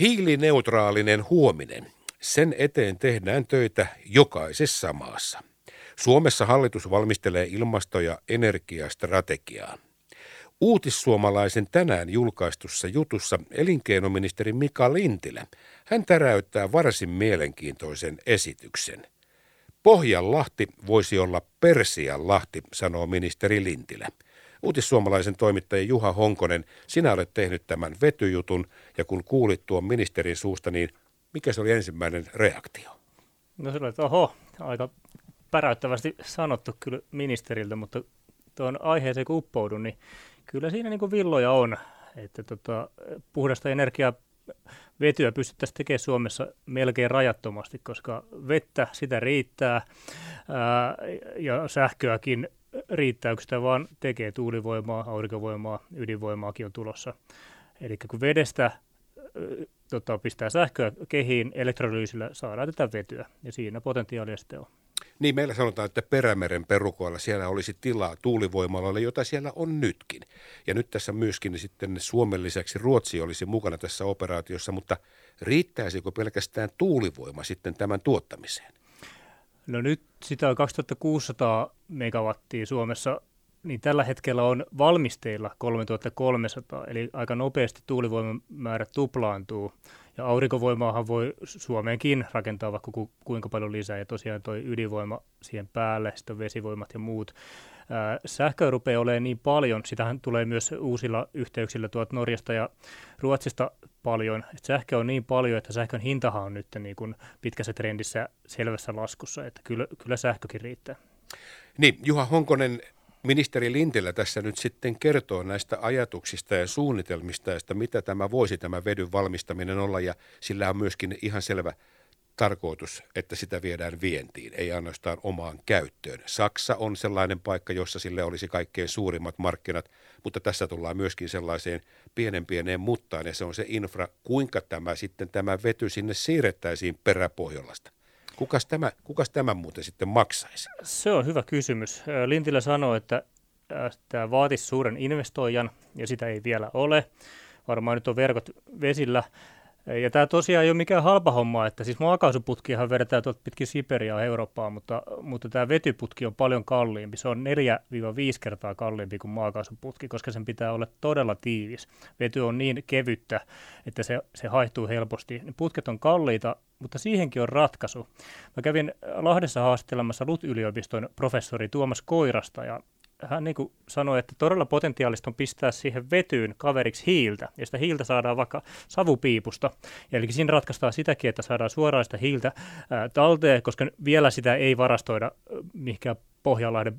Hiilineutraalinen huominen. Sen eteen tehdään töitä jokaisessa maassa. Suomessa hallitus valmistelee ilmasto- ja energiastrategiaa. Uutissuomalaisen tänään julkaistussa jutussa elinkeinoministeri Mika Lintilä, hän täräyttää varsin mielenkiintoisen esityksen. Pohjanlahti voisi olla Persianlahti, sanoo ministeri Lintilä. Uutissuomalaisen toimittaja Juha Honkonen, sinä olet tehnyt tämän vetyjutun ja kun kuulit tuon ministerin suusta, niin mikä se oli ensimmäinen reaktio? No oli, että oho, aika päräyttävästi sanottu kyllä ministeriltä, mutta tuon aiheeseen kun uppoudun, niin kyllä siinä niin kuin villoja on, että tota, puhdasta energiaa vetyä pystyttäisiin tekemään Suomessa melkein rajattomasti, koska vettä sitä riittää ää, ja sähköäkin riittää, kun sitä vaan tekee tuulivoimaa, aurinkovoimaa, ydinvoimaakin on tulossa. Eli kun vedestä tota, pistää sähköä kehiin, elektrolyysillä saadaan tätä vetyä, ja siinä potentiaalia sitten on. Niin, meillä sanotaan, että Perämeren perukoilla siellä olisi tilaa tuulivoimalalle, jota siellä on nytkin. Ja nyt tässä myöskin sitten Suomen lisäksi Ruotsi olisi mukana tässä operaatiossa, mutta riittäisikö pelkästään tuulivoima sitten tämän tuottamiseen? No nyt sitä on 2600 megawattia Suomessa, niin tällä hetkellä on valmisteilla 3300, eli aika nopeasti tuulivoiman määrä tuplaantuu. Ja aurinkovoimaahan voi Suomeenkin rakentaa vaikka ku, kuinka paljon lisää, ja tosiaan tuo ydinvoima siihen päälle, sitten vesivoimat ja muut. sähköä rupeaa olemaan niin paljon, sitähän tulee myös uusilla yhteyksillä tuolta Norjasta ja Ruotsista paljon. Et sähkö on niin paljon, että sähkön hintahan on nyt niin kuin pitkässä trendissä selvässä laskussa, että kyllä, kyllä sähkökin riittää. Niin, Juha Honkonen, Ministeri Lintilä tässä nyt sitten kertoo näistä ajatuksista ja suunnitelmista, että mitä tämä voisi tämä vedyn valmistaminen olla ja sillä on myöskin ihan selvä tarkoitus, että sitä viedään vientiin, ei ainoastaan omaan käyttöön. Saksa on sellainen paikka, jossa sille olisi kaikkein suurimmat markkinat, mutta tässä tullaan myöskin sellaiseen pienen pieneen muttaan ja se on se infra, kuinka tämä sitten tämä vety sinne siirrettäisiin peräpohjolasta. Kukas tämä, kukas tämä muuten sitten maksaisi? Se on hyvä kysymys. Lintilä sanoi, että tämä vaatisi suuren investoijan ja sitä ei vielä ole. Varmaan nyt on verkot vesillä. Ja tämä tosiaan ei ole mikään halpa homma, että siis maakaasuputkihan vedetään tuolta pitkin Siperiaa Eurooppaan, mutta, mutta tämä vetyputki on paljon kalliimpi. Se on 4-5 kertaa kalliimpi kuin maakaasuputki, koska sen pitää olla todella tiivis. Vety on niin kevyttä, että se, se haihtuu helposti. Putket on kalliita, mutta siihenkin on ratkaisu. Mä kävin Lahdessa haastattelemassa LUT-yliopiston professori Tuomas Koirasta ja hän niin sanoi, että todella potentiaalista on pistää siihen vetyyn kaveriksi hiiltä, ja sitä hiiltä saadaan vaikka savupiipusta. Eli siinä ratkaistaan sitäkin, että saadaan suoraan sitä hiiltä talteen, koska vielä sitä ei varastoida mihinkään Pohjanlahden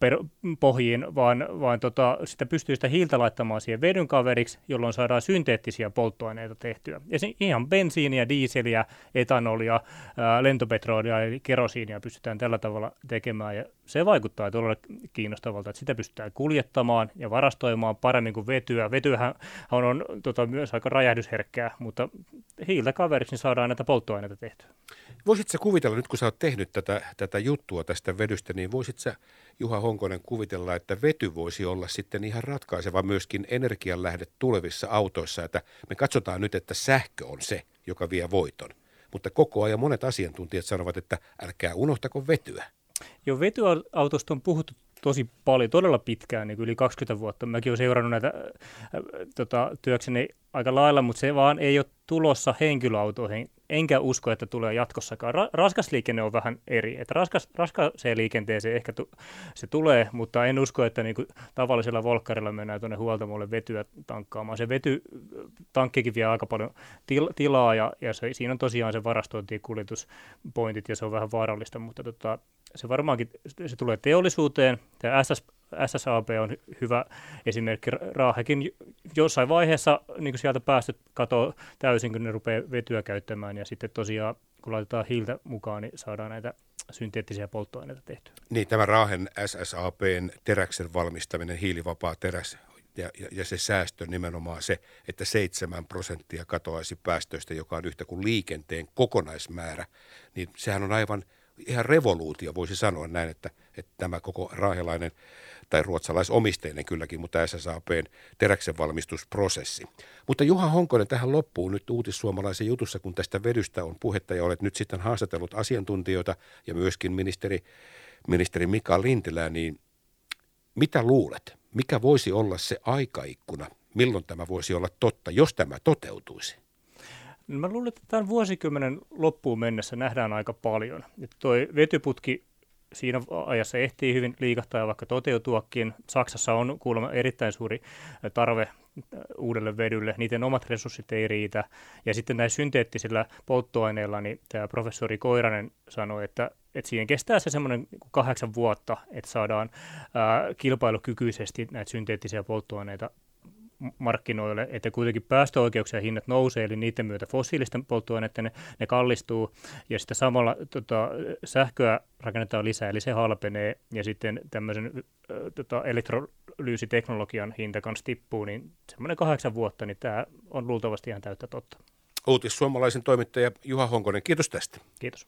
per, pohjiin, vaan, vaan tota, sitä pystyy sitä hiiltä laittamaan siihen vedyn kaveriksi, jolloin saadaan synteettisiä polttoaineita tehtyä. Ja se, ihan bensiiniä, diiseliä, etanolia, ää, lentopetrolia eli kerosiinia pystytään tällä tavalla tekemään. Ja se vaikuttaa todella kiinnostavalta, että sitä pystytään kuljettamaan ja varastoimaan paremmin kuin vetyä. Vetyhän on, on tota, myös aika räjähdysherkkää, mutta hiiltä kaveriksi niin saadaan näitä polttoaineita tehtyä. Voisitko kuvitella, nyt kun sä oot tehnyt tätä, tätä juttua tästä vedystä, niin voisit sä, Juha Honkonen, kuvitella, että vety voisi olla sitten ihan ratkaiseva myöskin energianlähde tulevissa autoissa, että me katsotaan nyt, että sähkö on se, joka vie voiton. Mutta koko ajan monet asiantuntijat sanovat, että älkää unohtako vetyä. Joo, vetyautosta on puhuttu tosi paljon, todella pitkään, niin kuin yli 20 vuotta. Mäkin olen seurannut näitä äh, tota, työkseni aika lailla, mutta se vaan ei ole tulossa henkilöautoihin enkä usko, että tulee jatkossakaan. Ra- raskas liikenne on vähän eri. Että raskas, raskaaseen liikenteeseen ehkä tu- se tulee, mutta en usko, että niinku tavallisella volkkarilla mennään tuonne huoltamolle vetyä tankkaamaan. Se vety tankkikin vie aika paljon til- tilaa ja, ja se, siinä on tosiaan se varastointi- ja kuljetuspointit ja se on vähän vaarallista, mutta tota, se varmaankin se tulee teollisuuteen. Tämä SS, SSAB on hyvä esimerkki. Raahekin jossain vaiheessa niin sieltä päästöt katoo täysin, kun ne rupeaa vetyä käyttämään. Ja sitten tosiaan, kun laitetaan hiiltä mukaan, niin saadaan näitä synteettisiä polttoaineita tehtyä. Niin, tämä Raahen SSABn teräksen valmistaminen, hiilivapaa teräs, ja, ja, ja se säästö nimenomaan se, että 7 prosenttia katoaisi päästöistä, joka on yhtä kuin liikenteen kokonaismäärä, niin sehän on aivan ihan revoluutio, voisi sanoa näin, että, että tämä koko raahelainen ruotsalaisomisteinen kylläkin, mutta SSAPn teräksen valmistusprosessi. Mutta Juha Honkonen tähän loppuu nyt uutissuomalaisen jutussa, kun tästä vedystä on puhetta ja olet nyt sitten haastatellut asiantuntijoita ja myöskin ministeri, ministeri Mika Lintilää, niin mitä luulet? Mikä voisi olla se aikaikkuna, milloin tämä voisi olla totta, jos tämä toteutuisi? No mä luulen, että tämän vuosikymmenen loppuun mennessä nähdään aika paljon. Toi vetyputki siinä ajassa ehtii hyvin liikahtaa ja vaikka toteutuakin. Saksassa on kuulemma erittäin suuri tarve uudelle vedylle, niiden omat resurssit ei riitä. Ja sitten näillä synteettisillä polttoaineilla, niin tämä professori Koiranen sanoi, että, että siihen kestää se semmoinen kahdeksan vuotta, että saadaan ää, kilpailukykyisesti näitä synteettisiä polttoaineita markkinoille, että kuitenkin päästöoikeuksien hinnat nousee, eli niiden myötä fossiilisten polttoaineiden ne, ne kallistuu, ja sitten samalla tota, sähköä rakennetaan lisää, eli se halpenee, ja sitten tämmöisen äh, tota, elektrolyysiteknologian hinta kanssa tippuu, niin semmoinen kahdeksan vuotta, niin tämä on luultavasti ihan täyttä totta. Uutis suomalaisen toimittaja Juha Honkonen, kiitos tästä. Kiitos.